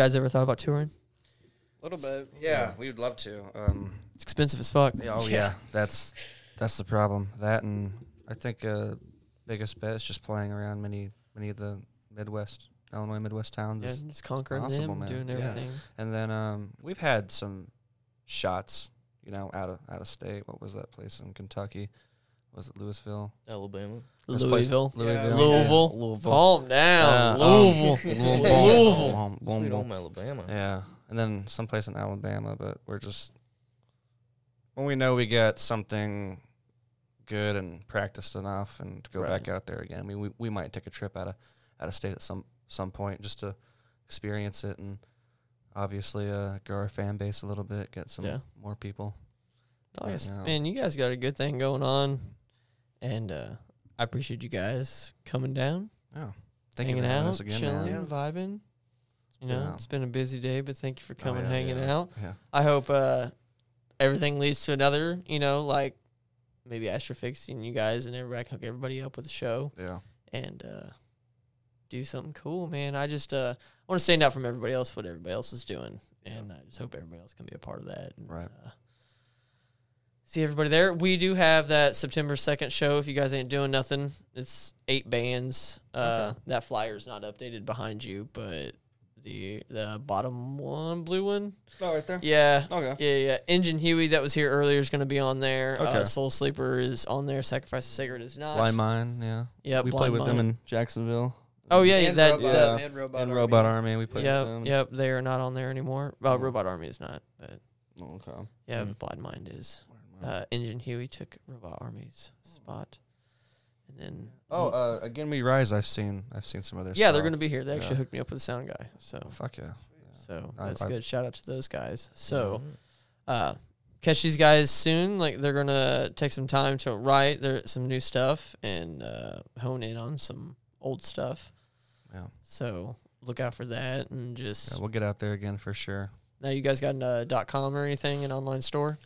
guys ever thought about touring? A little bit. Yeah, we would love to. Um, It's expensive as fuck. oh yeah, that's that's the problem. That and I think uh, biggest bet is just playing around many many of the Midwest, Illinois Midwest towns. Yeah, just conquering possible, them, man. doing Yeah. everything. And then um, we've had some shots, you know, out of out of state. What was that place in Kentucky? Was it Louisville? Alabama. This place- Louisville. Louisville. Louisville. Louisville. Calm down. Uh, um, Louisville. Louisville. Boom, boom, Sweet boom. home Alabama. Yeah, and then someplace in Alabama, but we're just when we know we get something good and practiced enough, and to go back out there again. I mean, we, we might take a trip out of out of state at some some point just to experience it and obviously uh, grow our fan base a little bit, get some Yeah. more people. Nice. Yeah. Man, you guys got a good thing going on. And uh, I appreciate you guys coming down, Oh, thank hanging you for having out, us again, chilling, man. vibing. You know, Yeah. it's been a busy day, but thank you for Oh, coming, yeah, hanging yeah, out. Yeah, I hope uh, everything leads to another, you know, like maybe Astrofix and you guys and everybody can hook everybody up with the show yeah. and uh, do something cool, man. I just uh, want to stand out from everybody else, what everybody else is doing. And I just hope everybody else can be a part of that. And, Right. Uh, see everybody there. We do have that September 2nd show. If you guys ain't doing nothing, it's eight bands. Uh, That flyer's not updated behind you, but the the bottom one, blue one, Oh, right there. yeah. Okay. Yeah, yeah. Engine Huey that was here earlier is going to be on there. Uh, Okay. Soul Sleeper is on there. Sacrifice the Sacred is not. Blind Mind, yeah. Yeah, we Blind played with them in Jacksonville. Oh yeah, yeah And that. Robot, that and Robot and Army. Robot Army, we played with yep, them. yep. They are not on there anymore. Well, Robot Army is not, but Okay. yeah, Mm. Blind Mind is. Uh, Engine Huey took Robot Army's spot, and then Oh, uh, again, we rise. I've seen. I've seen some other. Stuff. Yeah, they're going to be here. They actually Yeah. hooked me up with a sound guy, so Fuck yeah. so I- that's I- good. Shout out to those guys. So. Uh, catch these guys soon. Like they're gonna take some time to write there some new stuff and uh, hone in on some old stuff. Yeah. So look out for that and just Yeah, we'll get out there again for sure. now you guys got a dot com or anything an online store.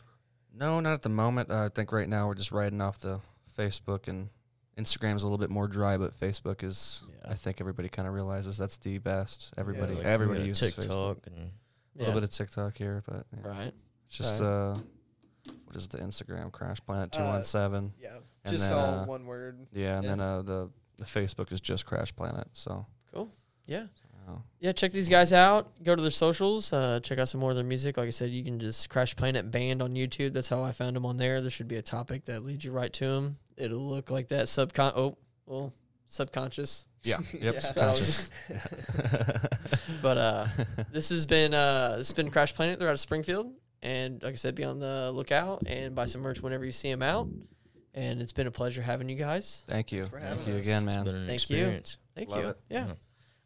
No, not at the moment. Uh, I think right now we're just riding off the Facebook and Instagram's a little bit more dry, but Facebook is. Yeah. I think everybody kind of realizes that's the best. Everybody, Like, everybody uses TikTok Facebook. and A little bit of TikTok here, but yeah. right. it's just uh, what is the Instagram? Crash Planet two Uh, one seven. Yeah, And just then, all uh, one word. Yeah, and yeah. then uh, the the Facebook is just Crash Planet. So. Cool. Yeah. Uh, Yeah, check these guys out. Go to their socials. Uh, check out some more of their music. Like I said, you can just Crash Planet Band on YouTube. That's how I found them on there. There should be a topic that leads you right to them. It'll look like that subcon. Oh, well, subconscious. Yeah. Yep. Yeah. subconscious. But uh, this has been uh, this has been Crash Planet. They're out of Springfield, and like I said, be on the lookout and buy some merch whenever you see them out. And it's been a pleasure having you guys. Thank you. for Thank having you us. again, It's man. been an Thank you. Thank Love you. it. Yeah. Yeah.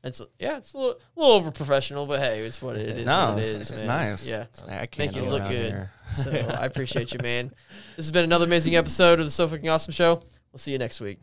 It's yeah, it's a little, a little over professional, but hey, it's what it is. no, it is, it's man. nice. Yeah. I can't you go look good. here. So I appreciate you, man. This has been another amazing episode of the So Fucking Awesome Show. We'll see you next week.